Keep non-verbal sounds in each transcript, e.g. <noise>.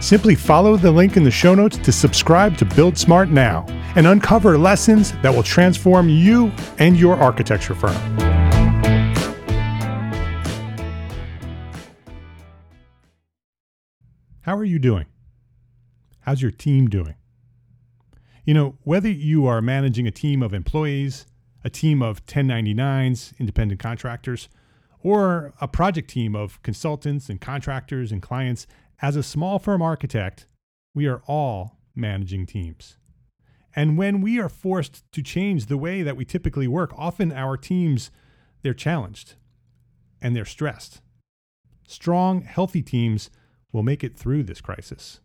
Simply follow the link in the show notes to subscribe to Build Smart now and uncover lessons that will transform you and your architecture firm. How are you doing? How's your team doing? You know, whether you are managing a team of employees, a team of 1099s, independent contractors, or a project team of consultants and contractors and clients, as a small firm architect, we are all managing teams. And when we are forced to change the way that we typically work, often our teams they're challenged and they're stressed. Strong, healthy teams will make it through this crisis.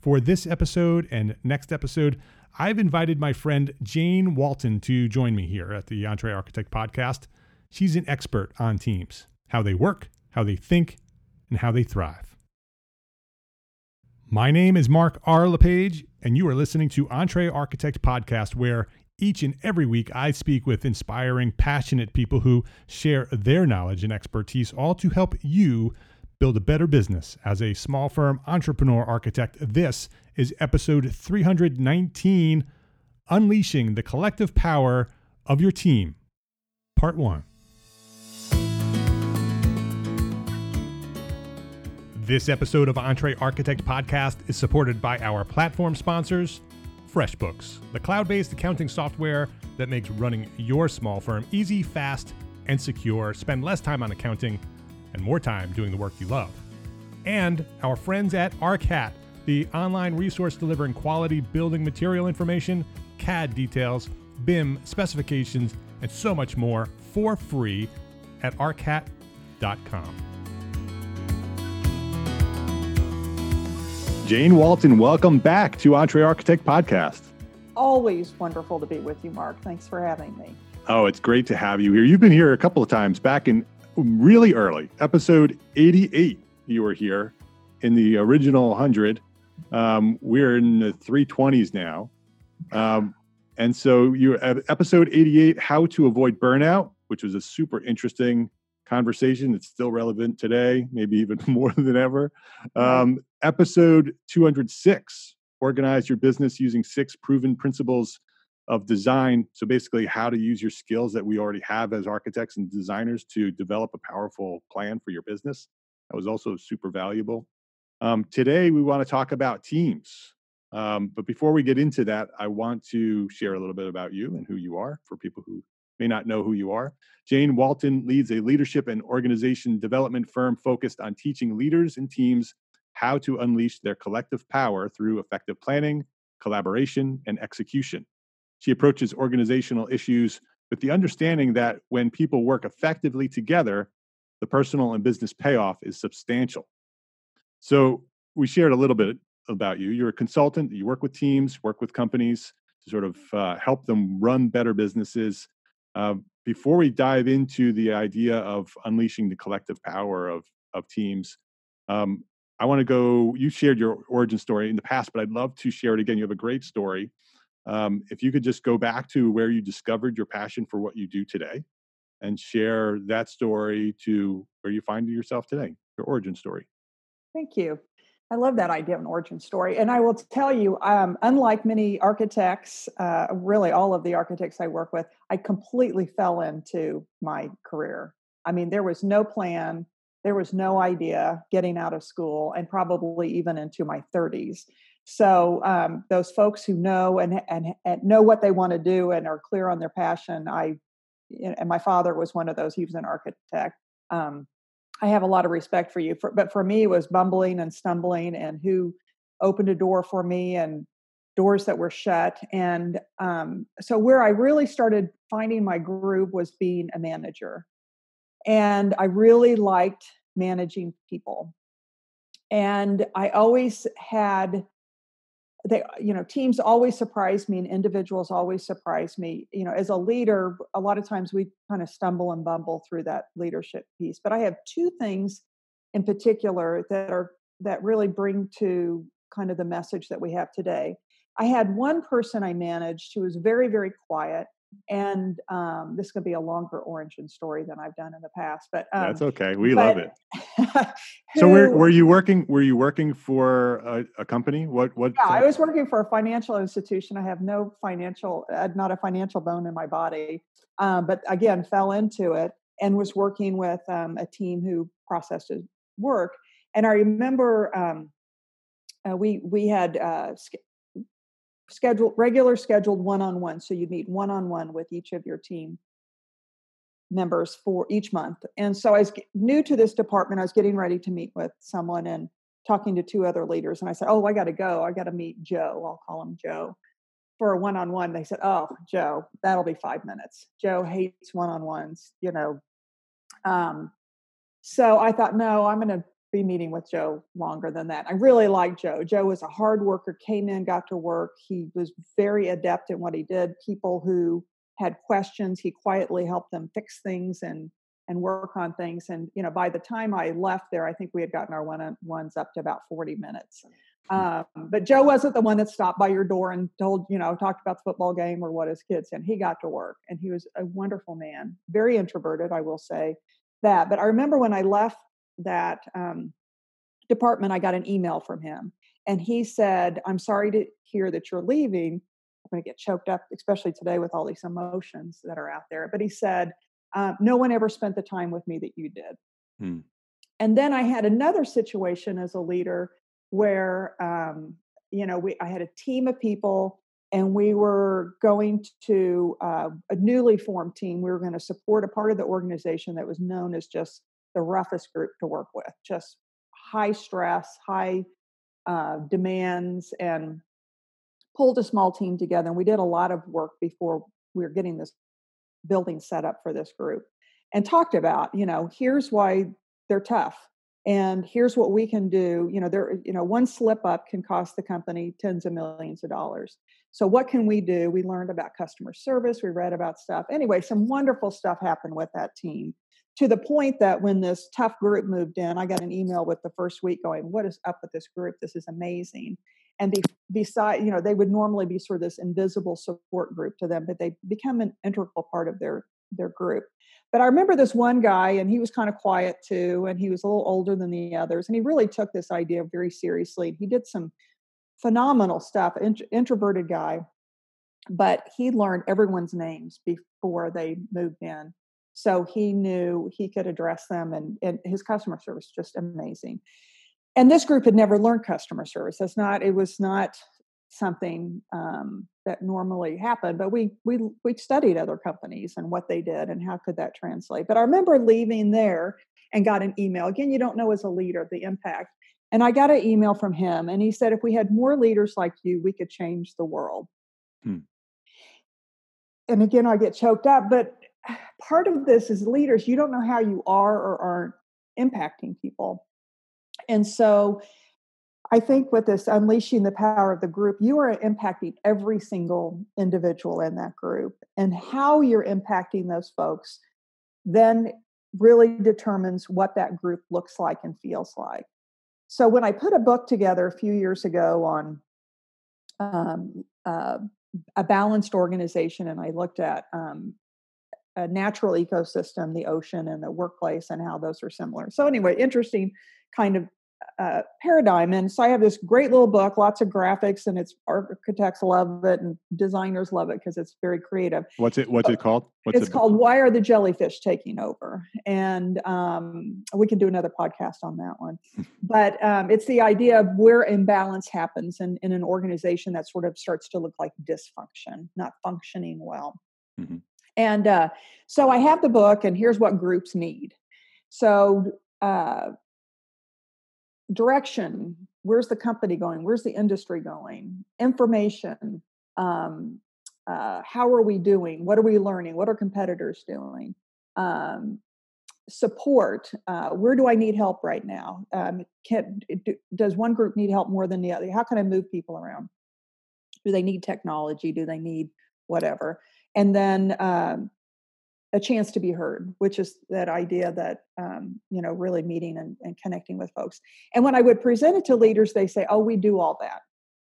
For this episode and next episode, I've invited my friend Jane Walton to join me here at the Entre Architect podcast. She's an expert on teams, how they work, how they think, and how they thrive. My name is Mark R. LePage, and you are listening to Entre Architect Podcast, where each and every week I speak with inspiring, passionate people who share their knowledge and expertise, all to help you build a better business as a small firm entrepreneur architect. This is episode 319 Unleashing the Collective Power of Your Team, Part 1. This episode of Entre Architect Podcast is supported by our platform sponsors, FreshBooks, the cloud based accounting software that makes running your small firm easy, fast, and secure. Spend less time on accounting and more time doing the work you love. And our friends at ARCAT, the online resource delivering quality building material information, CAD details, BIM specifications, and so much more for free at arcat.com. Jane Walton, welcome back to Entre Architect Podcast. Always wonderful to be with you, Mark. Thanks for having me. Oh, it's great to have you here. You've been here a couple of times back in really early, episode 88. You were here in the original 100. Um, we're in the 320s now. Um, and so you're at episode 88, How to Avoid Burnout, which was a super interesting conversation that's still relevant today, maybe even <laughs> more than ever. Um, episode 206 Organize Your Business Using Six Proven Principles of Design. So, basically, how to use your skills that we already have as architects and designers to develop a powerful plan for your business. That was also super valuable. Um, today, we want to talk about teams. Um, but before we get into that, I want to share a little bit about you and who you are for people who may not know who you are. Jane Walton leads a leadership and organization development firm focused on teaching leaders and teams how to unleash their collective power through effective planning, collaboration, and execution. She approaches organizational issues with the understanding that when people work effectively together, the personal and business payoff is substantial. So we shared a little bit about you. You're a consultant. You work with teams, work with companies to sort of uh, help them run better businesses. Uh, before we dive into the idea of unleashing the collective power of of teams, um, I want to go. You shared your origin story in the past, but I'd love to share it again. You have a great story. Um, if you could just go back to where you discovered your passion for what you do today, and share that story to where you find yourself today, your origin story. Thank you. I love that idea of an origin story. And I will tell you, um, unlike many architects, uh, really all of the architects I work with, I completely fell into my career. I mean, there was no plan, there was no idea getting out of school, and probably even into my 30s. So um, those folks who know and, and, and know what they want to do and are clear on their passion, I and my father was one of those. He was an architect. Um, I have a lot of respect for you. For, but for me, it was bumbling and stumbling, and who opened a door for me, and doors that were shut. And um, so, where I really started finding my groove was being a manager, and I really liked managing people. And I always had they you know teams always surprise me and individuals always surprise me you know as a leader a lot of times we kind of stumble and bumble through that leadership piece but i have two things in particular that are that really bring to kind of the message that we have today. I had one person i managed who was very very quiet and um, this could be a longer origin story than I've done in the past. But um, that's okay. We love it. <laughs> who, so, were were you working? Were you working for a, a company? What? What? Yeah, I was working for a financial institution. I have no financial, uh, not a financial bone in my body, um, but again, fell into it and was working with um, a team who processed work. And I remember um, uh, we we had uh, scheduled regular scheduled one-on-one so you'd meet one-on-one with each of your team members for each month. And so i was new to this department i was getting ready to meet with someone and talking to two other leaders and i said oh i got to go. I got to meet joe. I'll call him joe for a one-on-one. They said oh joe that'll be five minutes. Joe hates one-on-ones you know. Um, so i thought no i'm to be meeting with Joe longer than that. I really like Joe. Joe was a hard worker, came in, got to work. He was very adept in what he did. People who had questions, he quietly helped them fix things and and work on things. And you know, by the time I left there, I think we had gotten our one ones up to about 40 minutes. Hmm. Um, but Joe wasn't the one that stopped by your door and told, you know, talked about the football game or what his kids and he got to work and he was a wonderful man, very introverted, I will say that. But I remember when I left that um, department, I got an email from him. And he said, I'm sorry to hear that you're leaving. I'm going to get choked up, especially today with all these emotions that are out there. But he said, uh, No one ever spent the time with me that you did. Hmm. And then I had another situation as a leader where, um, you know, we, I had a team of people and we were going to uh, a newly formed team. We were going to support a part of the organization that was known as just the roughest group to work with, just high stress, high uh, demands, and pulled a small team together. And we did a lot of work before we were getting this building set up for this group and talked about, you know, here's why they're tough and here's what we can do. You know there you know one slip up can cost the company tens of millions of dollars. So what can we do? We learned about customer service we read about stuff. Anyway some wonderful stuff happened with that team to the point that when this tough group moved in, I got an email with the first week going, What is up with this group? This is amazing. And be, beside, you know, they would normally be sort of this invisible support group to them, but they become an integral part of their their group. But I remember this one guy, and he was kind of quiet too, and he was a little older than the others, and he really took this idea very seriously. He did some phenomenal stuff, int- introverted guy, but he learned everyone's names before they moved in so he knew he could address them and, and his customer service just amazing. And this group had never learned customer service. That's not it was not something um, that normally happened but we we we studied other companies and what they did and how could that translate. But i remember leaving there and got an email. Again you don't know as a leader the impact. And i got an email from him and he said if we had more leaders like you we could change the world. Hmm. and again i get choked up but <sighs> part of this is leaders, you don't know how you are or aren't impacting people. And so I think with this unleashing the power of the group, you are impacting every single individual in that group. And how you're impacting those folks then really determines what that group looks like and feels like. So when I put a book together a few years ago on um, uh, a balanced organization, and I looked at um, a natural ecosystem, the ocean and the workplace, and how those are similar. So anyway, interesting kind of uh, paradigm. And so I have this great little book, lots of graphics, and it's architects love it and designers love it because it's very creative. What's it? What's it called? What's it's it called "Why Are the Jellyfish Taking Over?" And um, we can do another podcast on that one. <laughs> but um, it's the idea of where imbalance happens in, in an organization that sort of starts to look like dysfunction, not functioning well. Mm-hmm. And uh, so I have the book, and here's what groups need. So uh, direction where's the company going? Where's the industry going? Information um, uh, how are we doing? What are we learning? What are competitors doing? Um, support uh, where do i need help right now? Um, can, do, does one group need help more than the other? How can i move people around? Do they need technology? Do they need whatever and then um, a chance to be heard, which is that idea that um, you know really meeting and, and, connecting with folks. And when I would present it to leaders, they say, "Oh, we do all that.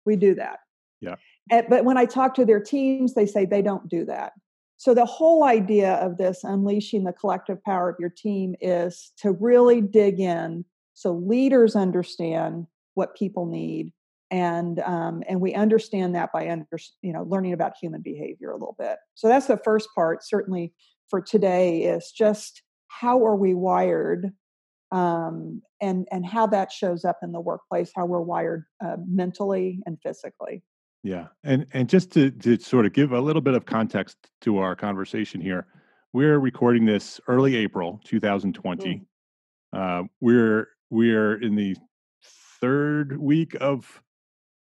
We do that." Yeah. And, but when I talk to their teams, they say they don't do that. So the whole idea of this unleashing the collective power of your team is to really dig in, so leaders understand what people need, and um, and we understand that by under, you know learning about human behavior a little bit. So that's the first part. Certainly for today is just how are we wired um, and and how that shows up in the workplace how we're wired uh, mentally and physically yeah and and just to to sort of give a little bit of context to our conversation here we're recording this early april 2020 mm. uh, we're we're in the third week of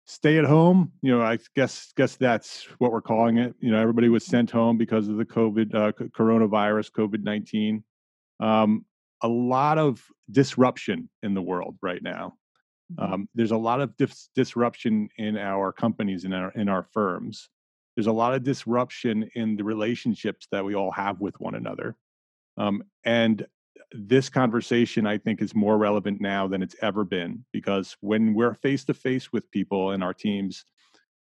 stay at home you know i guess guess that's what we're calling it. You know everybody was sent home because of the covid uh, coronavirus covid-19 um, a lot of disruption in the world right now. Mm-hmm. um, there's a lot of dis- disruption in our companies in our in our firms. There's a lot of disruption in the relationships that we all have with one another. Um, and this conversation i think is more relevant now than it's ever been because when we're face to face with people in our teams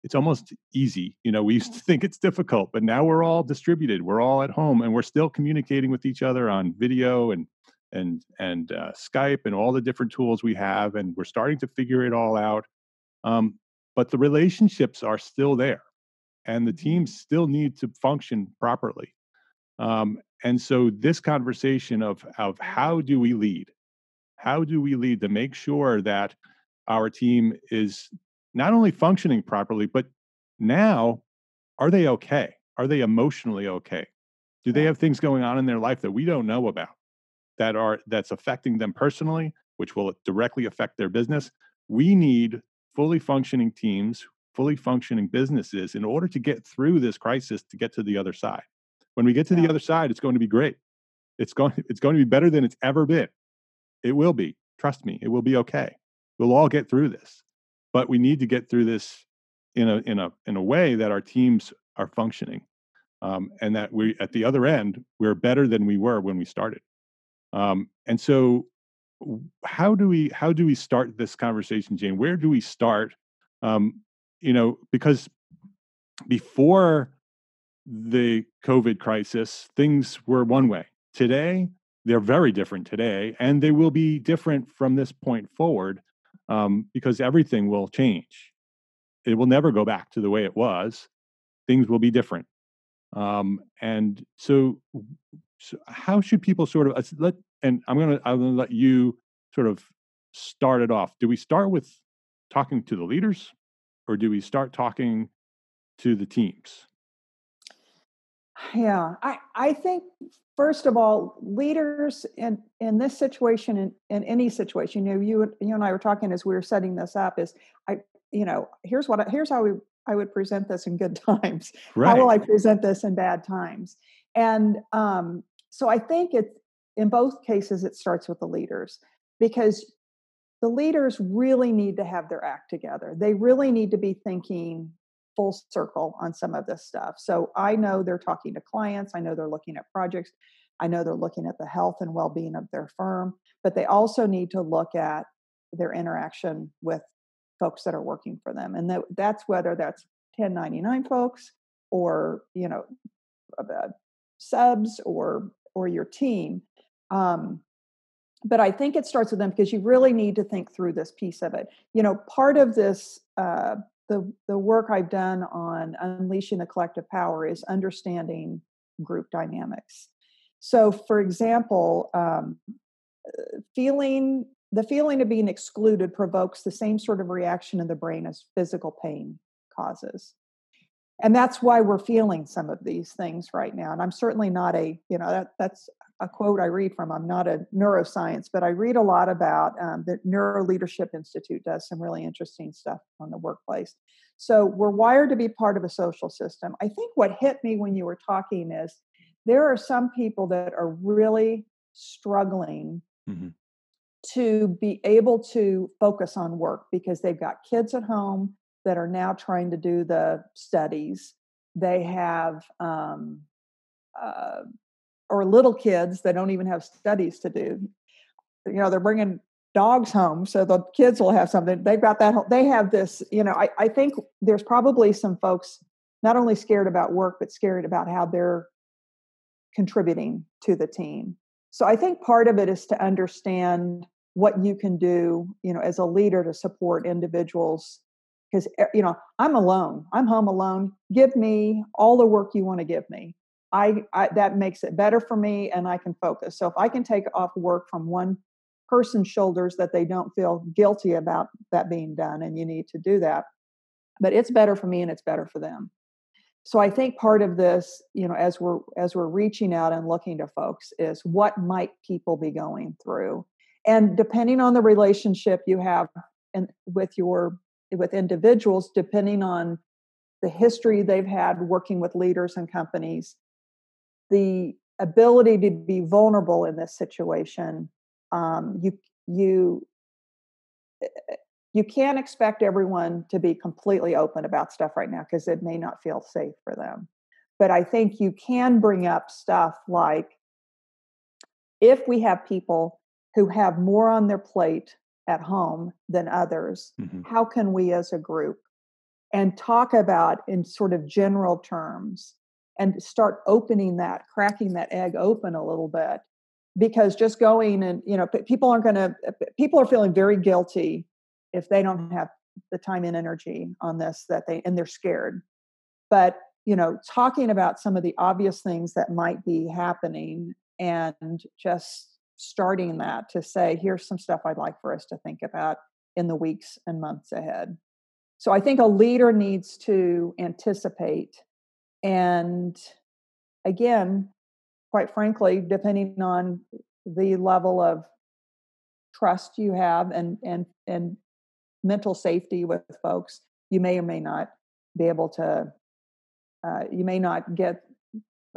it's almost easy you know we used to think it's difficult but now we're all distributed we're all at home and we're still communicating with each other on video and and and uh, skype and all the different tools we have and we're starting to figure it all out um, but the relationships are still there and the mm-hmm. teams still need to function properly um, and so this conversation of of how do we lead? How do we lead to make sure that our team is not only functioning properly but now are they okay? Are they emotionally okay? Do they have things going on in their life that we don't know about that are that's affecting them personally which will directly affect their business? We need fully functioning teams fully functioning businesses in order to get through this crisis to get to the other side when we get to yeah. the other side, it's going to be great. It's going <laughs> it's going to be better than it's ever been. It will be. Trust me, it will be okay. We'll all get through this. But we need to get through this in a in a in a way that our teams are functioning. Um, and that we at the other end we're better than we were when we started. Um, and so how do we how do we start this conversation, Jane? Where do we start? Um, you know, because before the COVID crisis, things were one way. Today, they're very different today, and they will be different from this point forward um, because everything will change. It will never go back to the way it was. Things will be different. Um, and so, so, how should people sort of let? And I'm gonna I'm gonna let you sort of start it off. Do we start with talking to the leaders, or do we start talking to the teams? Yeah, I, I think first of all, leaders in in this situation, in, in any situation, you know, you you and I were talking as we were setting this up. Is I, you know, here's what I, here's how we I would present this in good <laughs> times. Right. How will I present this in bad times? And um, so I think it in both cases it starts with the leaders because the leaders really need to have their act together. They really need to be thinking full circle on some of this stuff. So I know they're talking to clients, I know they're looking at projects, I know they're looking at the health and well being of their firm, but they also need to look at their interaction with folks that are working for them. And that, that's whether that's 1099 folks or, you know, uh, subs or or your team. Um, but I think it starts with them because you really need to think through this piece of it. You know, part of this, uh, the the work I've done on unleashing the collective power is understanding group dynamics. So, for example, um, uh, feeling the feeling of being excluded provokes the same sort of reaction in the brain as physical pain causes and that's why we're feeling some of these things right now and i'm certainly not a you know that, that's a quote i read from i'm not a neuroscience but i read a lot about um, the neuro leadership institute does some really interesting stuff on the workplace so we're wired to be part of a social system i think what hit me when you were talking is there are some people that are really struggling mm-hmm. to be able to focus on work because they've got kids at home that are now trying to do the studies. They have, um, uh, or little kids that don't even have studies to do. You know, they're bringing dogs home so the kids will have something. They've got that. They have this. You know, I, I think there's probably some folks not only scared about work but scared about how they're contributing to the team. So I think part of it is to understand what you can do, you know, as a leader to support individuals because eh, you know i'm alone i'm home alone give me all the work you want to give me I, I, that makes it better for me and i can focus. So if i can take off work from one person's shoulders that they don't feel guilty about that being done and you need to do that but it's better for me and it's better for them. So i think part of this you know as we're as we're reaching out and looking to folks is what might people be going through? And depending on the relationship you have and with your with individuals depending on the history they've had working with leaders and companies the ability to be vulnerable in this situation um, you you eh, eh, you can't expect everyone to be completely open about stuff right now because it may not feel safe for them but i think you can bring up stuff like if we have people who have more on their plate at home than others mm-hmm. how can we as a group and talk about in sort of general terms and start opening that cracking that egg open a little bit because just going and you know people aren't going to uh, people are feeling very guilty if they don't have the time and energy on this that they and they're scared but you know talking about some of the obvious things that might be happening and just starting that to say, here's some stuff I'd like for us to think about in the weeks and months ahead. So I think a leader needs to anticipate. And again, quite frankly, depending on the level of trust you have and and and mental safety with folks, you may or may not be able to. Uh, you may not get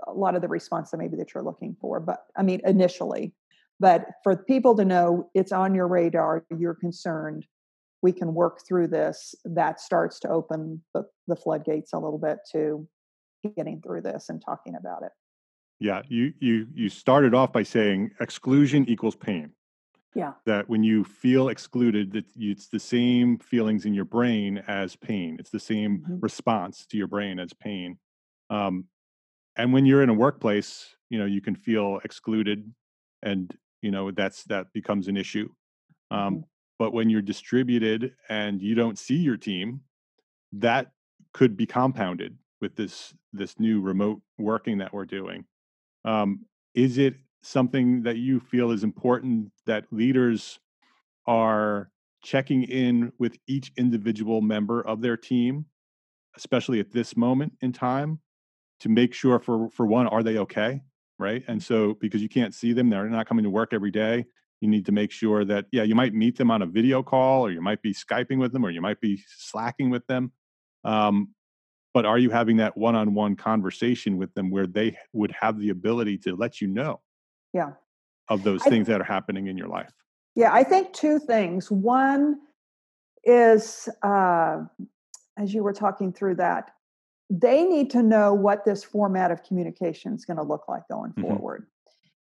a lot of the response that maybe that you're looking for, but I mean initially. But for people to know it's on your radar, you're concerned, we can work through this, that starts to open the, the floodgates a little bit to getting through this and talking about it. Yeah, you you you started off by saying exclusion equals pain. Yeah. That when you feel excluded, that it's the same feelings in your brain as pain. It's the same mm-hmm. response to your brain as pain. Um, and when you're in a workplace, you know you can feel excluded, and you know that's that becomes an issue um, mm-hmm. but when you're distributed and you don't see your team that could be compounded with this this new remote working that we're doing um, is it something that you feel is important that leaders are checking in with each individual member of their team especially at this moment in time to make sure for for one are they okay right? And so because you can't see them, they're not coming to work every day. You need to make sure that yeah, you might meet them on a video call, or you might be skyping with them, or you might be slacking with them. Um, but are you having that one-on-one conversation with them where they would have the ability to let you know? Yeah. Of those I, things that are happening in your life. Yeah, I think two things. One is, uh, as you were talking through that, they need to know what this format of communication is going to look like going mm-hmm. forward.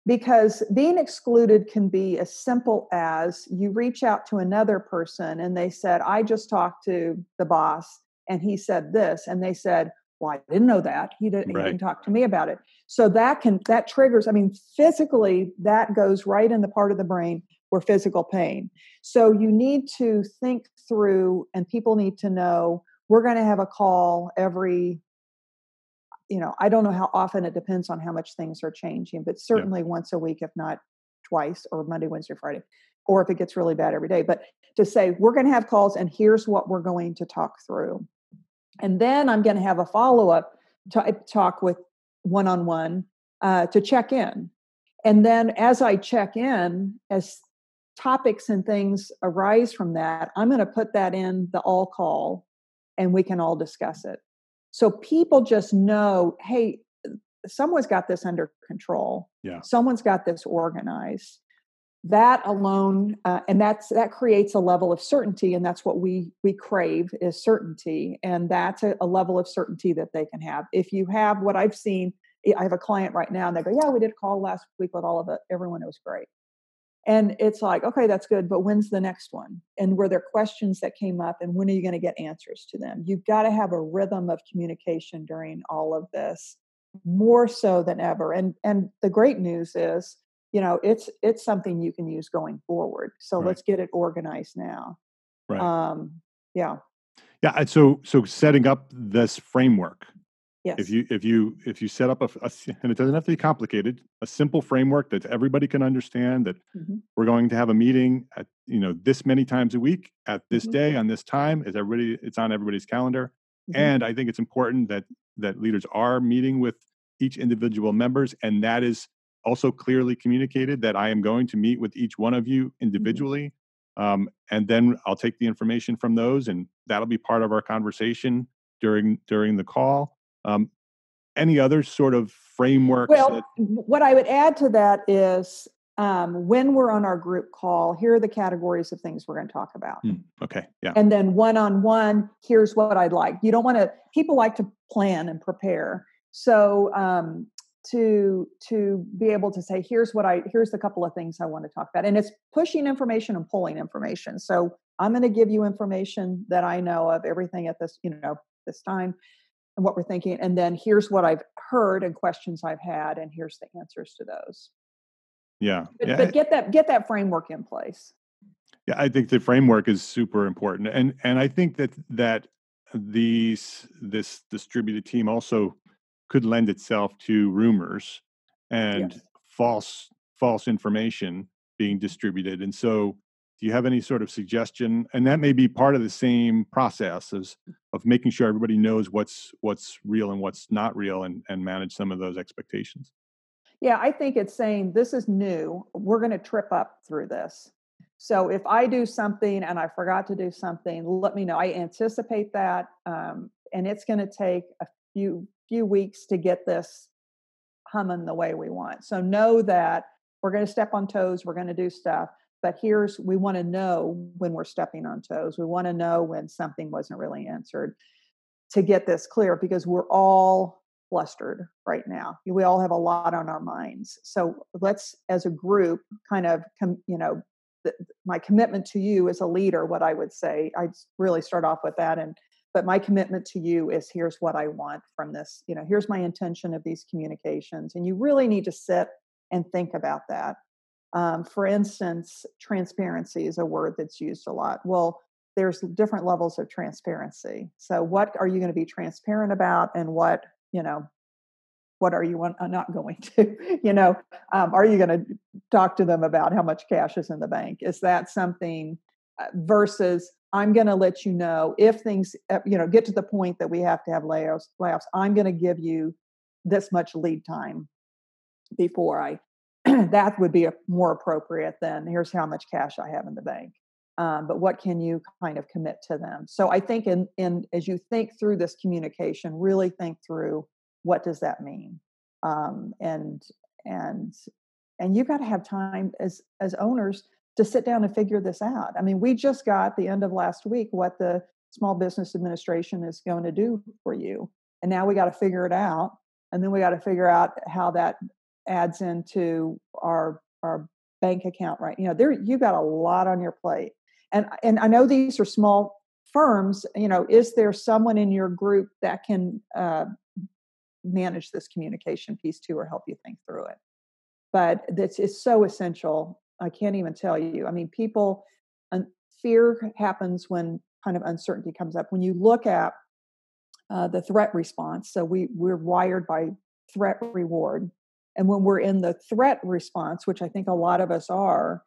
Because being excluded can be as simple as you reach out to another person and they said, I just talked to the boss and he said this. And they said, Well, I didn't know that. He didn't, right. he didn't talk to me about it. So that can, that triggers, I mean, physically, that goes right in the part of the brain where physical pain. So you need to think through, and people need to know we're going to have a call every you know i don't know how often it depends on how much things are changing but certainly yeah. once a week if not twice or monday wednesday friday or if it gets really bad every day but to say we're going to have calls and here's what we're going to talk through and then i'm going to have a follow-up talk with one-on-one uh, to check in and then as i check in as topics and things arise from that i'm going to put that in the all call and we can all discuss it. So people just know, hey, someone's got this under control. Yeah. Someone's got this organized. That alone, uh, and that's that creates a level of certainty, and that's what we we crave is certainty, and that's a, a level of certainty that they can have. If you have what I've seen, I have a client right now, and they go, "Yeah, we did a call last week with all of it. Everyone, it was great." And it's like, okay, that's good, but when's the next one? And were there questions that came up, and when are you going to get answers to them? You've got to have a rhythm of communication during all of this, more so than ever. And and the great news is, you know, it's it's something you can use going forward. So right. let's get it organized now. Right. Um, yeah. Yeah. So so setting up this framework Yes. If you if you if you set up a, a, and it doesn't have to be complicated, a simple framework that everybody can understand that mm-hmm. we're going to have a meeting at you know this many times a week at this mm-hmm. day on this time is everybody it's on everybody's calendar. Mm-hmm. And I think it's important that that leaders are meeting with each individual members and that is also clearly communicated that I am going to meet with each one of you mm-hmm. individually. Um, and then I'll take the information from those and that'll be part of our conversation during during the call um, any other sort of frameworks? Well, that- what I would add to that is um, when we're on our group call, here are the categories of things we're going to talk about. Mm, okay. Yeah. And then one on one, here's what I'd like. You don't want to, people like to plan and prepare. So, um, to to be able to say here's what i here's the couple of things i want to talk about and it's pushing information and pulling information. So i'm going to give you information that i know of everything at this you know this time and what we're thinking and then here's what i've heard and questions i've had and here's the answers to those. Yeah. But, yeah. but get that get that framework in place. Yeah i think the framework is super important and and i think that that these this distributed team also could lend itself to rumors and yes. false false information being distributed and so do you have any sort of suggestion? And that may be part of the same process as of making sure everybody knows what's what's real and what's not real and, and manage some of those expectations. Yeah i think it's saying this is new. We're going to trip up through this. So if i do something and i forgot to do something let me know. I anticipate that um, and it's going to take a few few weeks to get this humming the way we want. So know that we're going to step on toes we're going to do stuff but here's we want to know when we're stepping on toes. We want to know when something wasn't really answered to get this clear because we're all flustered right now. We all have a lot on our minds. So let's as a group kind of com, you know the, my commitment to you as a leader what i would say I'd really start off with that and but my commitment to you is here's what i want from this you know here's my intention of these communications and you really need to sit and think about that um, for instance, transparency is a word that's used a lot. Well, there's different levels of transparency. So, what are you going to be transparent about, and what you know, what are you uh, not going <laughs> to? you know, um, are you going to talk to them about how much cash is in the bank? Is that something uh, versus I'm going to let you know if things, uh, you know, get to the point that we have to have layoffs. Layoffs. I'm going to give you this much lead time before I <clears throat> that would be a, more appropriate than here's how much cash I have in the bank. Um, but what can you kind of commit to them? So I think in, in as you think through this communication, really think through what does that mean, um, and and and you've got to have time as as owners to sit down and figure this out. I mean, we just got the end of last week what the Small Business Administration is going to do for you. And now we got to figure it out. And then we got to figure out how that adds into our our bank account right you know there you got a lot on your plate and and i know these are small firms you know is there someone in your group that can uh, manage this communication piece too or help you think through it but this is so essential i can't even tell you i mean people fear happens when kind of uncertainty comes up when you look at uh, the threat response so we we're wired by threat reward and when we're in the threat response, which I think a lot of us are,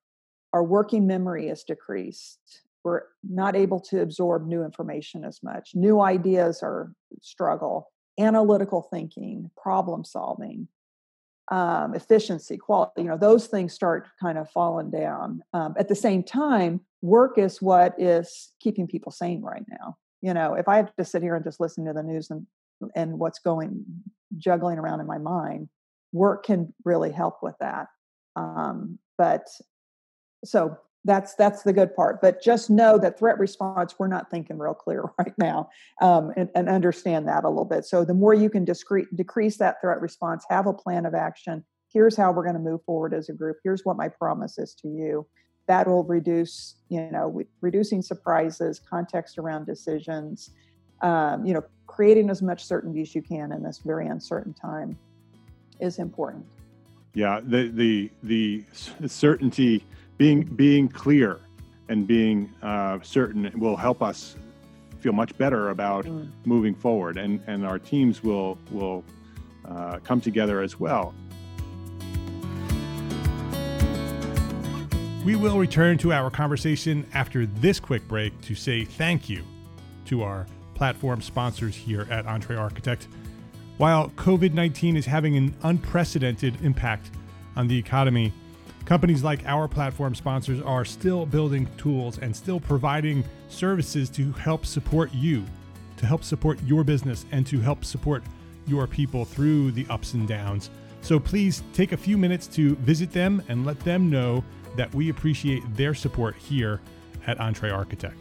our working memory is decreased. We're not able to absorb new information as much. New ideas are struggle. Analytical thinking, problem solving, um, efficiency, quality, you know, those things start kind of falling down. Um, at the same time, work is what is keeping people sane right now. You know, if I have to sit here and just listen to the news and and what's going juggling around in my mind, work can really help with that. Um, but so that's that's the good part. But just know that threat response, we're not thinking real clear <laughs> right now, um, and, and, understand that a little bit. So the more you can discre- decrease that threat response, have a plan of action. Here's how we're going to move forward as a group. Here's what my promise is to you. That will reduce, you know, reducing surprises, context around decisions. Um, you know, creating as much certainty as you can in this very uncertain time is important. Yeah, the the the certainty, being being clear, and being uh, certain will help us feel much better about mm. moving forward, and and our teams will will uh, come together as well. We will return to our conversation after this quick break to say thank you to our platform sponsors here at Entre Architect. While COVID 19 is having an unprecedented impact on the economy, companies like our platform sponsors are still building tools and still providing services to help support you, to help support your business, and to help support your people through the ups and downs. So please take a few minutes to visit them and let them know that we appreciate their support here at Entre Architect.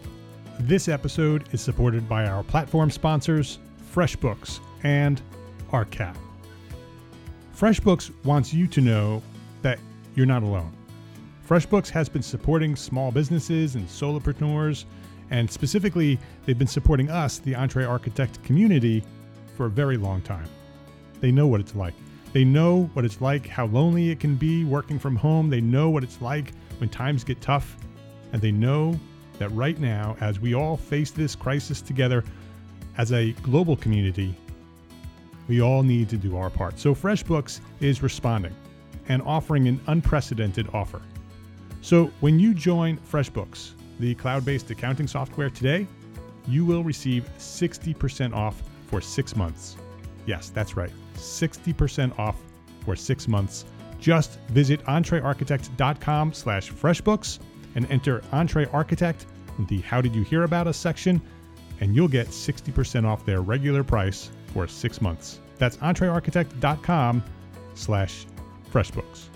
This episode is supported by our platform sponsors, FreshBooks and ARCAT. FreshBooks wants you to know you're not alone. FreshBooks has been supporting small businesses and solopreneurs, and specifically, they've been supporting us, the Entre Architect community, for a very long time. They know what it's like. They know what it's like, how lonely it can be working from home. They know what it's like when times get tough. And they know that right now, as we all face this crisis together as a global community, we all need to do our part. So FreshBooks is responding and offering an unprecedented offer. So when you join FreshBooks, the cloud based accounting software today, you will receive 60% off for six months. Yes, that's right, 60% off for six months. Just visit entrearchitect.com slash freshbooks and enter Entre Architect in the How Did You Hear About Us section, and you'll get 60% off their regular price for six months. That's entrearchitect.com slash freshbooks.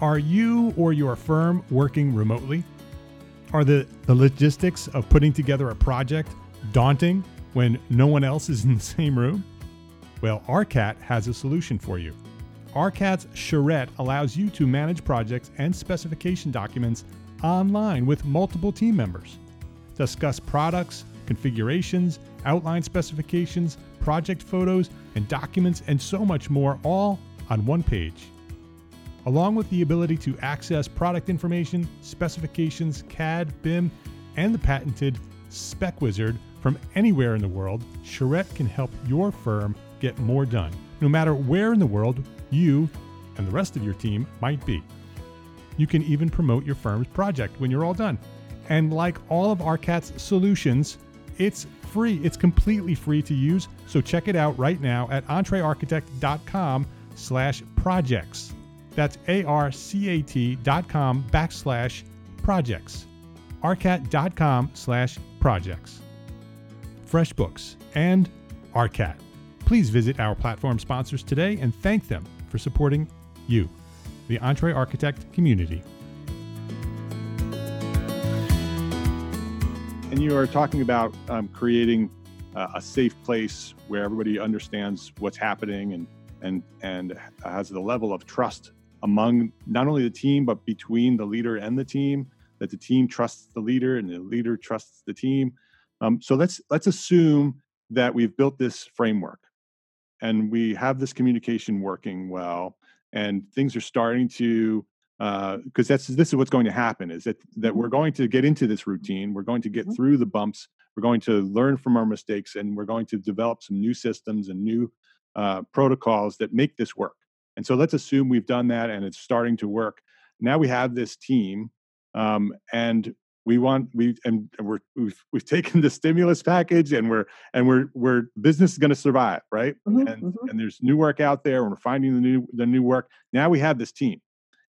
Are you or your firm working remotely? Are the, the logistics of putting together a project daunting when no one else is <laughs> in the same room? Well, ARCAT has a solution for you. ARCAT's Charrette allows you to manage projects and specification documents online with multiple team members. Discuss products, configurations, outline specifications, project photos, and documents, and so much more, all on one page. Along with the ability to access product information, specifications, CAD, BIM, and the patented Spec Wizard from anywhere in the world, Charrette can help your firm get more done, no matter where in the world you and the rest of your team might be. You can even promote your firm's project when you're all done. And like all of ARCAT's solutions, it's free. It's completely free to use. So check it out right now at entrearchitect.com slash projects. That's A-R-C-A-T dot com backslash projects. Arcat.com slash projects. FreshBooks and Arcat. Please visit our platform sponsors today and thank them for supporting you, the Entre Architect community. And you are talking about um, creating uh, a safe place where everybody understands what's happening and and and has the level of trust among not only the team but between the leader and the team that the team trusts the leader and the leader trusts the team. Um, so let's let's assume that we've built this framework and we have this communication working well and things are starting to because uh, that's this is what's going to happen is that that we're going to get into this routine. We're going to get mm-hmm. through the bumps. We're going to learn from our mistakes and we're going to develop some new systems and new uh, protocols that make this work. And so let's assume we've done that and it's starting to work. Now we have this team um, and we want we and we're we've, we've <laughs> taken the stimulus package and we're and we're we're business is going to survive right? Mm-hmm, and mm-hmm. and there's new work out there and we're finding the new the new work. Now we have this team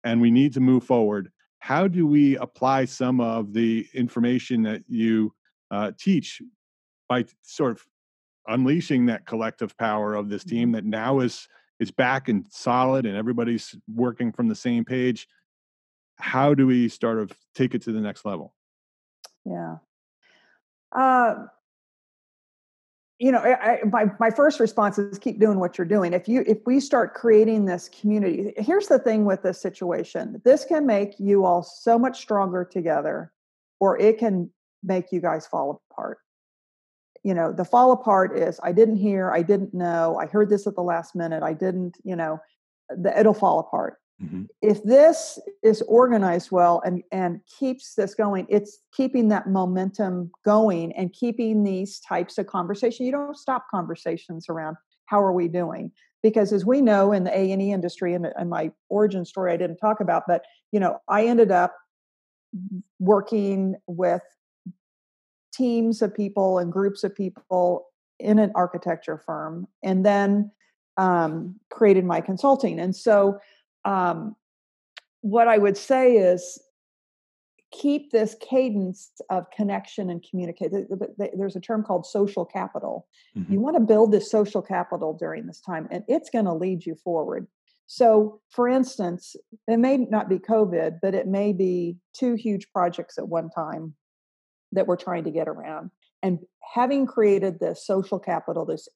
and we need to move forward. How do we apply some of the information that you uh, teach by sort of unleashing that collective power of this team mm-hmm. that now is is back and solid and everybody's working from the same page how do we start of take it to the next level? Yeah. Uh, you know I, my, my first response is keep doing what you're doing. If you if we start creating this community here's the thing with this situation. This can make you all so much stronger together or it can make you guys fall apart you know the fall apart is i didn't hear i didn't know i heard this at the last minute i didn't you know the, it'll fall apart Mm-hmm. If this is organized well and, and keeps this going, it's keeping that momentum going and keeping these types of conversation. You don't stop conversations around how are we doing? Because as we know in the A and E industry, and, and my origin story I didn't talk about, but you know, I ended up working with teams of people and groups of people in an architecture firm, and then um, created my consulting. And so um, what I would say is keep this cadence of connection and communicate. There's a term called social capital. Mm-hmm. You want to build this social capital during this time, and it's going to lead you forward. So, for instance, it may not be COVID, but it may be two huge projects at one time that we're trying to get around. And having created this social capital, this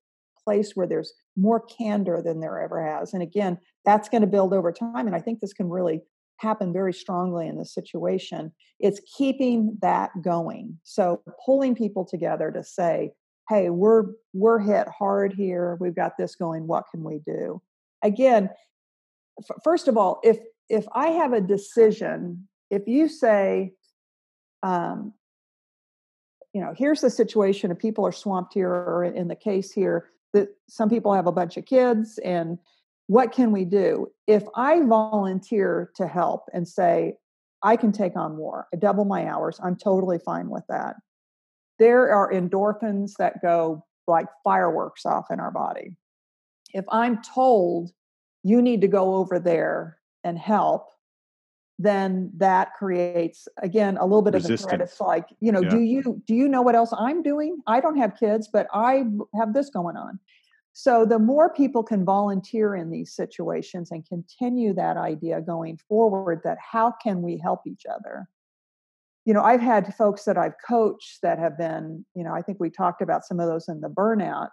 place where there's more candor than there ever has. And again, that's going to build over time. And I think this can really happen very strongly in this situation. It's keeping that going. So pulling people together to say, hey, we're we're hit hard here. We've got this going. What can we do? Again, f- first of all, if if I have a decision, if you say, um, you know, here's the situation, and people are swamped here, or in the case here, that some people have a bunch of kids and what can we do? If i volunteer to help and say i can take on more i double my hours i'm totally fine with that there are endorphins that go like fireworks off in our body. If i'm told you need to go over there and help then that creates again a little bit Resistance. of a threat it's like you know yeah. do you do you know what else i'm doing i don't have kids but i have this going on so the more people can volunteer in these situations and continue that idea going forward that how can we help each other you know i've had folks that i've coached that have been you know i think we talked about some of those in the burnout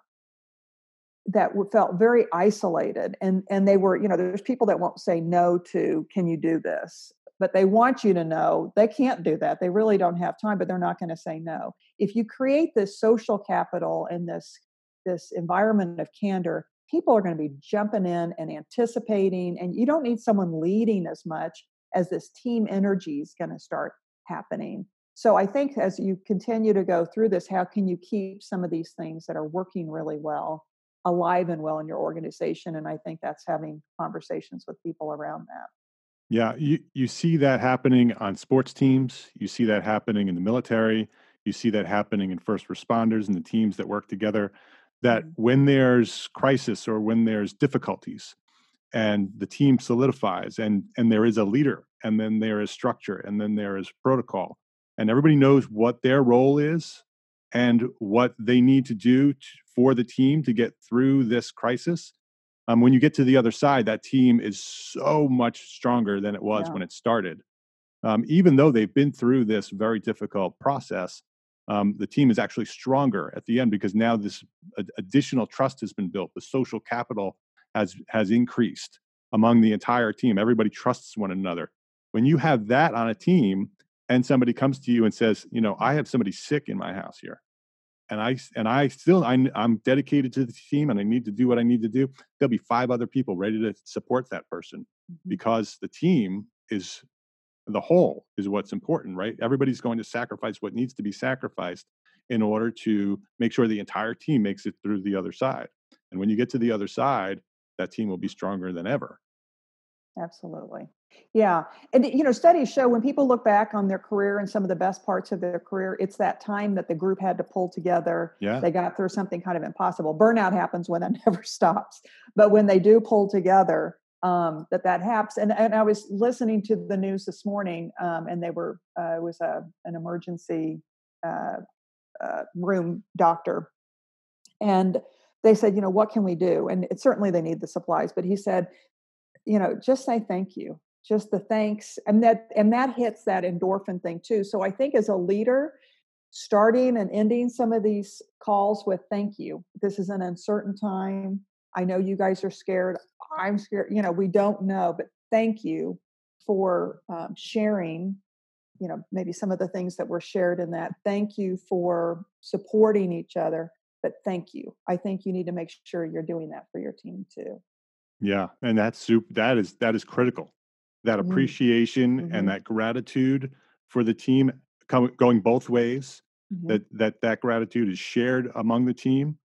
that felt very isolated and and they were you know there's people that won't say no to can you do this? But they want you to know they can't do that they really don't have time but they're not going to say no. If you create this social capital and this this environment of candor people are going to be jumping in and anticipating and you don't need someone leading as much as this team energy is going to start happening. So i think as you continue to go through this how can you keep some of these things that are working really well alive and well in your organization and i think that's having conversations with people around that yeah you, you see that happening on sports teams you see that happening in the military you see that happening in first responders and the teams that work together that mm-hmm. when there's crisis or when there's difficulties and the team solidifies and and there is a leader and then there is structure and then there is protocol and everybody knows what their role is and what they need to do to, for the team to get through this crisis. Um, when you get to the other side, that team is so much stronger than it was yeah. when it started. Um, even though they've been through this very difficult process, um, the team is actually stronger at the end because now this additional trust has been built. The social capital has has increased among the entire team. Everybody trusts one another. When you have that on a team, and somebody comes to you and says, you know, I have somebody sick in my house here, and I and I still I'm, I'm dedicated to the team and I need to do what I need to do. There'll be five other people ready to support that person mm-hmm. because the team is the whole is what's important, right? Everybody's going to sacrifice what needs to be sacrificed in order to make sure the entire team makes it through the other side. And when you get to the other side, that team will be stronger than ever. Absolutely. Yeah. And, you know, studies show when people look back on their career and some of the best parts of their career, it's that time that the group had to pull together. Yeah. They got through something kind of impossible. Burnout happens when it <laughs> never stops. But when they do pull together, um, that that happens. And, and I was listening to the news this morning, um, and they were, uh, it was a, an emergency uh, uh, room doctor. And they said, you know, what can we do? And it, certainly they need the supplies, but he said, you know, just say thank you just the thanks and that and that hits that endorphin thing too. So i think as a leader starting and ending some of these calls with thank you. This is an uncertain time. I know you guys are scared. I'm scared you know we don't know but thank you for um, sharing you know maybe some of the things that were shared in that. Thank you for supporting each other but thank you. I think you need to make sure you're doing that for your team too. Yeah and that's super that is that is critical that mm-hmm. appreciation mm-hmm. and that gratitude for the team come, going both ways mm-hmm. that that that gratitude is shared among the team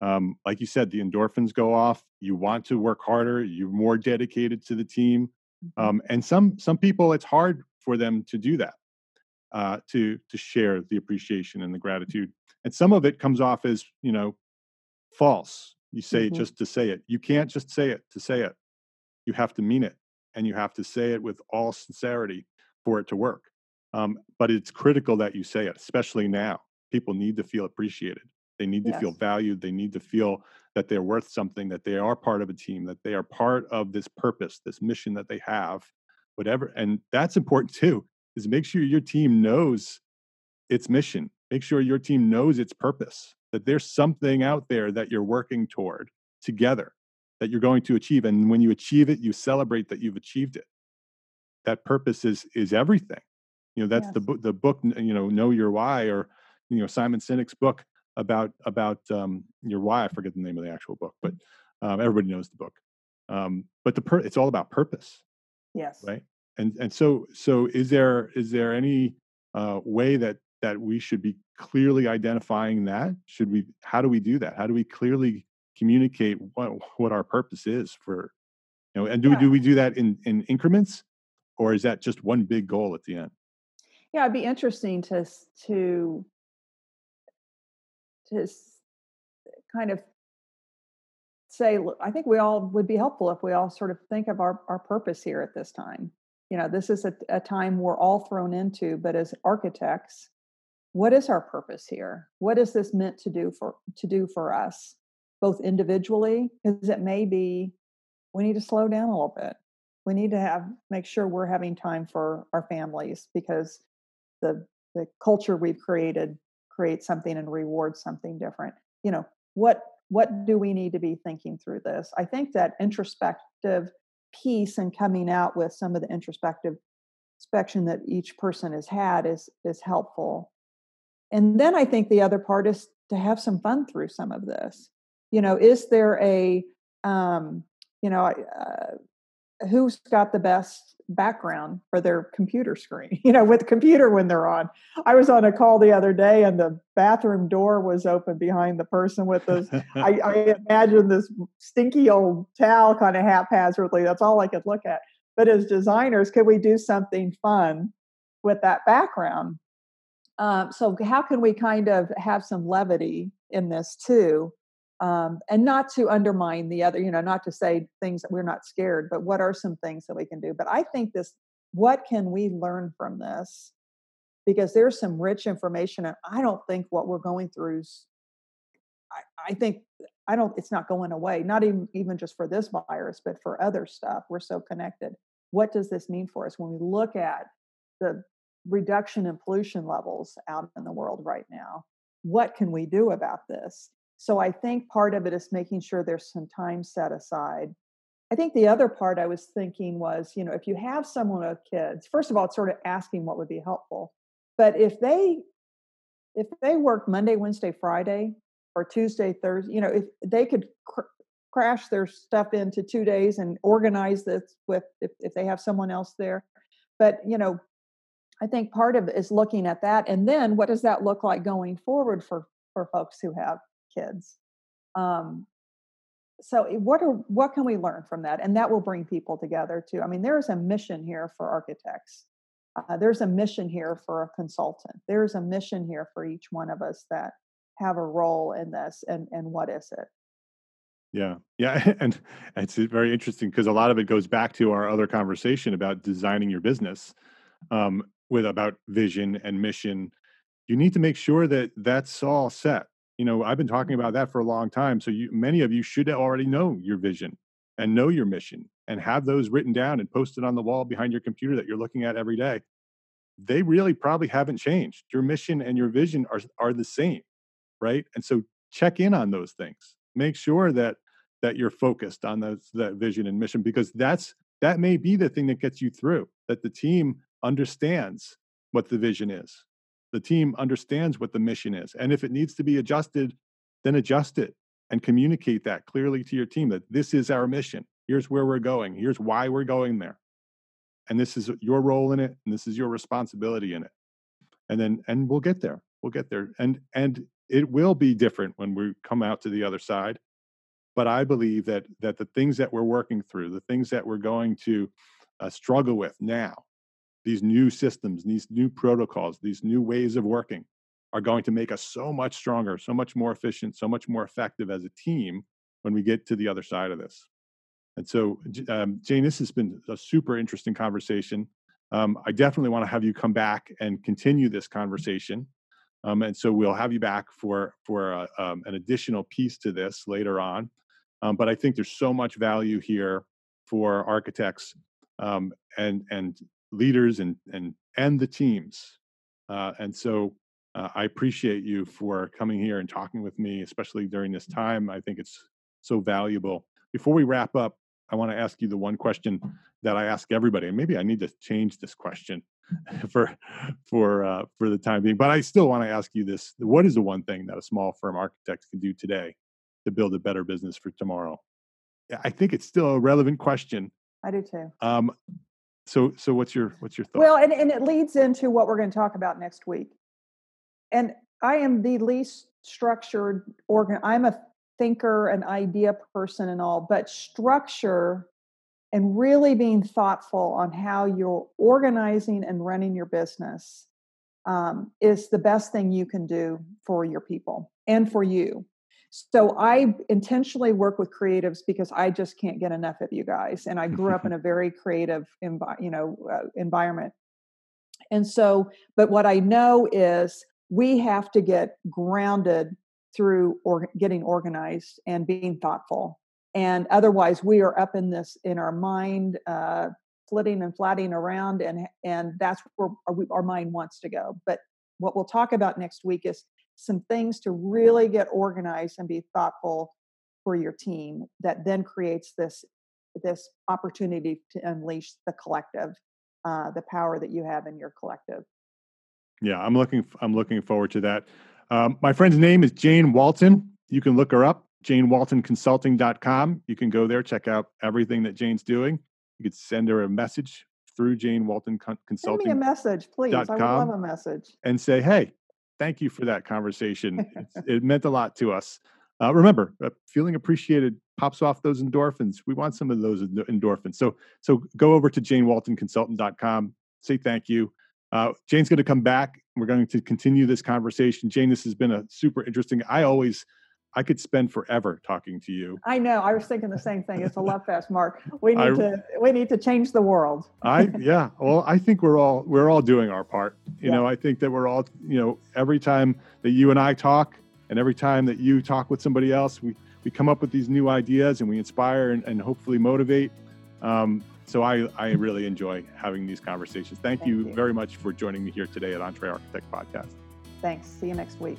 um, like you said the endorphins go off you want to work harder you're more dedicated to the team mm-hmm. um, and some some people it's hard for them to do that uh, to to share the appreciation and the gratitude and some of it comes off as you know false you say it mm-hmm. just to say it you can't just say it to say it you have to mean it and you have to say it with all sincerity for it to work. Um, but it's critical that you say it, especially now. People need to feel appreciated. They need to yes. feel valued. They need to feel that they're worth something, that they are part of a team, that they are part of this purpose, this mission that they have, whatever. And that's important too, is make sure your team knows its mission. Make sure your team knows its purpose, that there's something out there that you're working toward together that you're going to achieve and when you achieve it you celebrate that you've achieved it. That purpose is is everything. You know that's yes. the book the book you know know your why or you know simon sinek's book about about um, your why. I forget the name of the actual book but um, everybody knows the book. Um, but the per- it's all about purpose yes. right? And and so so is there is there any uh, way that that we should be clearly identifying that? Should we how do we do that? How do we clearly communicate what what our purpose is for you know and do, yeah. do we do that in in increments or is that just one big goal at the end? Yeah it'd be interesting to to to kind of say i think we all would be helpful if we all sort of think of our, our purpose here at this time. You know this is a, a time we're all thrown into but as architects what is our purpose here? What is this meant to do for to do for us both individually because it may be we need to slow down a little bit. We need to have make sure we're having time for our families because the the culture we've created creates something and rewards something different. You know what what do we need to be thinking through this? I think that introspective piece and coming out with some of the introspective inspection that each person has had is is helpful. And then i think the other part is to have some fun through some of this you know is there a um, you know uh, who's got the best background for their computer screen <laughs> you know with the computer when they're on? I was on a call the other day and the bathroom door was open behind the person with this <laughs> I, I imagine this stinky old towel kind of haphazardly that's all i could look at. But as designers could we do something fun with that background? Um, so how can we kind of have some levity in this too um, and not to undermine the other you know not to say things that we're not scared but what are some things that we can do but i think this what can we learn from this because there's some rich information and i don't think what we're going through is I, I think i don't it's not going away not even even just for this virus but for other stuff we're so connected what does this mean for us when we look at the reduction in pollution levels out in the world right now. What can we do about this? So I think part of it is making sure there's some time set aside. I think the other part I was thinking was, you know, if you have someone with kids, first of all, it's sort of asking what would be helpful. But if they if they work Monday, Wednesday, Friday, or Tuesday, Thursday, you know, if they could cr- crash their stuff into two days and organize this with if, if they have someone else there. But you know, I think part of it is looking at that, and then what does that look like going forward for for folks who have kids? Um, so eh, what are what can we learn from that? And that will bring people together too. I mean there is a mission here for architects. Uh, there's a mission here for a consultant. There's a mission here for each one of us that have a role in this and and what is it? Yeah. Yeah <laughs> and it's very interesting because a lot of it goes back to our other conversation about designing your business um, with about vision and mission. You need to make sure that that's all set you know i've been talking about that for a long time so you many of you should already know your vision and know your mission and have those written down and posted on the wall behind your computer that you're looking at every day. They really probably haven't changed. Your mission and your vision are are the same right? And so check in on those things. Make sure that that you're focused on those that vision and mission because that's that may be the thing that gets you through that the team understands what the vision is the team understands what the mission is. And if it needs to be adjusted, then adjust it and communicate that clearly to your team that this is our mission. Here's where we're going. Here's why we're going there. And this is your role in it and this is your responsibility in it. And then and we'll get there. We'll get there. And and it will be different when we come out to the other side. But I believe that that the things that we're working through, the things that we're going to uh, struggle with now these new systems, these new protocols, these new ways of working are going to make us so much stronger, so much more efficient, so much more effective as a team when we get to the other side of this. And so, um, Jane, this has been a super interesting conversation. Um, I definitely want to have you come back and continue this conversation. Um, and so we'll have you back for for uh, um, an additional piece to this later on. Um, but I think there's so much value here for architects um, and and leaders and and and the teams. Uh, and so uh, I appreciate you for coming here and talking with me, especially during this time. I think it's so valuable. Before we wrap up, I want to ask you the one question that I ask everybody, and maybe I need to change this question <laughs> for for uh, for the time being. But I still want to ask you this: What is the one thing that a small firm architect can do today to build a better business for tomorrow? I think it's still a relevant question. I do too. Um, so so what's your what's your thought? Well and, and it leads into what we're going to talk about next week. And i am the least structured organ i'm a thinker an idea person and all but structure and really being thoughtful on how you're organizing and running your business um, is the best thing you can do for your people and for you so I intentionally work with creatives because I just can't get enough of you guys. And I <laughs> grew up in a very creative, envi- you know, uh, environment. And so, but what I know is we have to get grounded through or getting organized and being thoughtful. And otherwise, we are up in this in our mind, uh, flitting and flatting around, and and that's where our, our mind wants to go. But what we'll talk about next week is some things to really get organized and be thoughtful for your team that then creates this this opportunity to unleash the collective uh, the power that you have in your collective. Yeah i'm looking i'm looking forward to that. Um, my friend's name is jane walton. You can look her up janewaltonconsulting.com you can go there check out everything that jane's doing. You could send her a message through jane walton consulting send me a message please. I would love a message. and say hey thank you for that conversation. <laughs> it meant a lot to us. Uh, remember, uh, feeling appreciated pops off those endorphins. We want some of those endorphins. So, so go over to janewaltonconsultant.com. Say thank you. Uh, Jane's going to come back. We're going to continue this conversation. Jane, this has been a super interesting. I always I could spend forever talking to you. I know. I was thinking the same thing. It's a love fest, Mark. We need I, to we need to change the world. I yeah. Well, I think we're all we're all doing our part. You yeah. know, I think that we're all you know every time that you and I talk, and every time that you talk with somebody else, we we come up with these new ideas and we inspire and, and hopefully motivate. Um, so I, I really enjoy having these conversations. Thank, Thank you, you. very much for joining me here today at Entre Architect Podcast. Thanks. See you next week.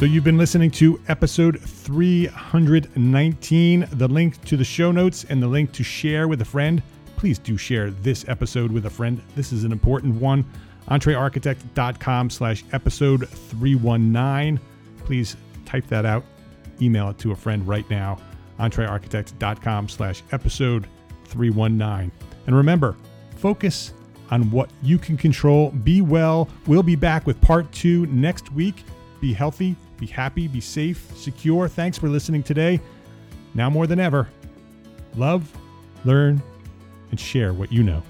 So you've been listening to episode 319. The link to the show notes and the link to share with a friend. Please do share this episode with a friend. This is an important one. EntreArchitect.com slash episode 319. Please type that out. Email it to a friend right now. EntreArchitect.com slash episode 319. And remember, focus on what you can control. Be well. We'll be back with part two next week. Be healthy, be happy, be safe, secure. Thanks for listening today. Now more than ever, love, learn, and share what you know.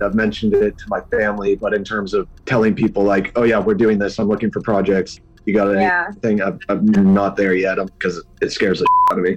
I've mentioned it to my family, but in terms of telling people like, oh yeah, we're doing this. I'm looking for projects. You got Yeah. anything? I'm, I'm not there yet because it scares the out of me.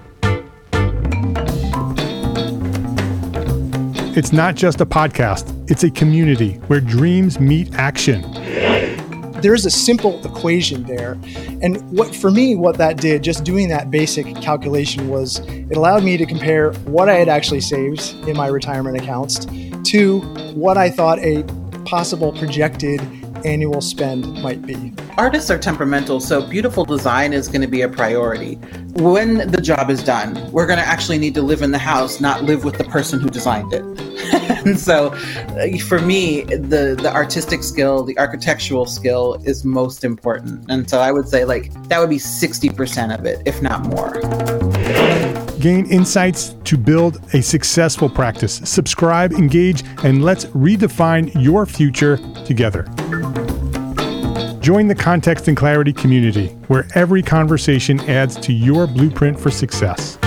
It's not just a podcast, it's a community where dreams meet action. There's a simple equation there. And what for me, what that did, just doing that basic calculation was it allowed me to compare what I had actually saved in my retirement accounts to what I thought a possible projected annual spend might be. Artists are temperamental, so beautiful design is going to be a priority. When the job is done, we're going to actually need to live in the house, not live with the person who designed it. <laughs> and so, uh, for me, the the artistic skill, the architectural skill, is most important. And so, I would say like that would be sixty percent of it, if not more. Gain insights to build a successful practice. Subscribe, engage, and let's redefine your future together. Join the Context and Clarity community, where every conversation adds to your blueprint for success.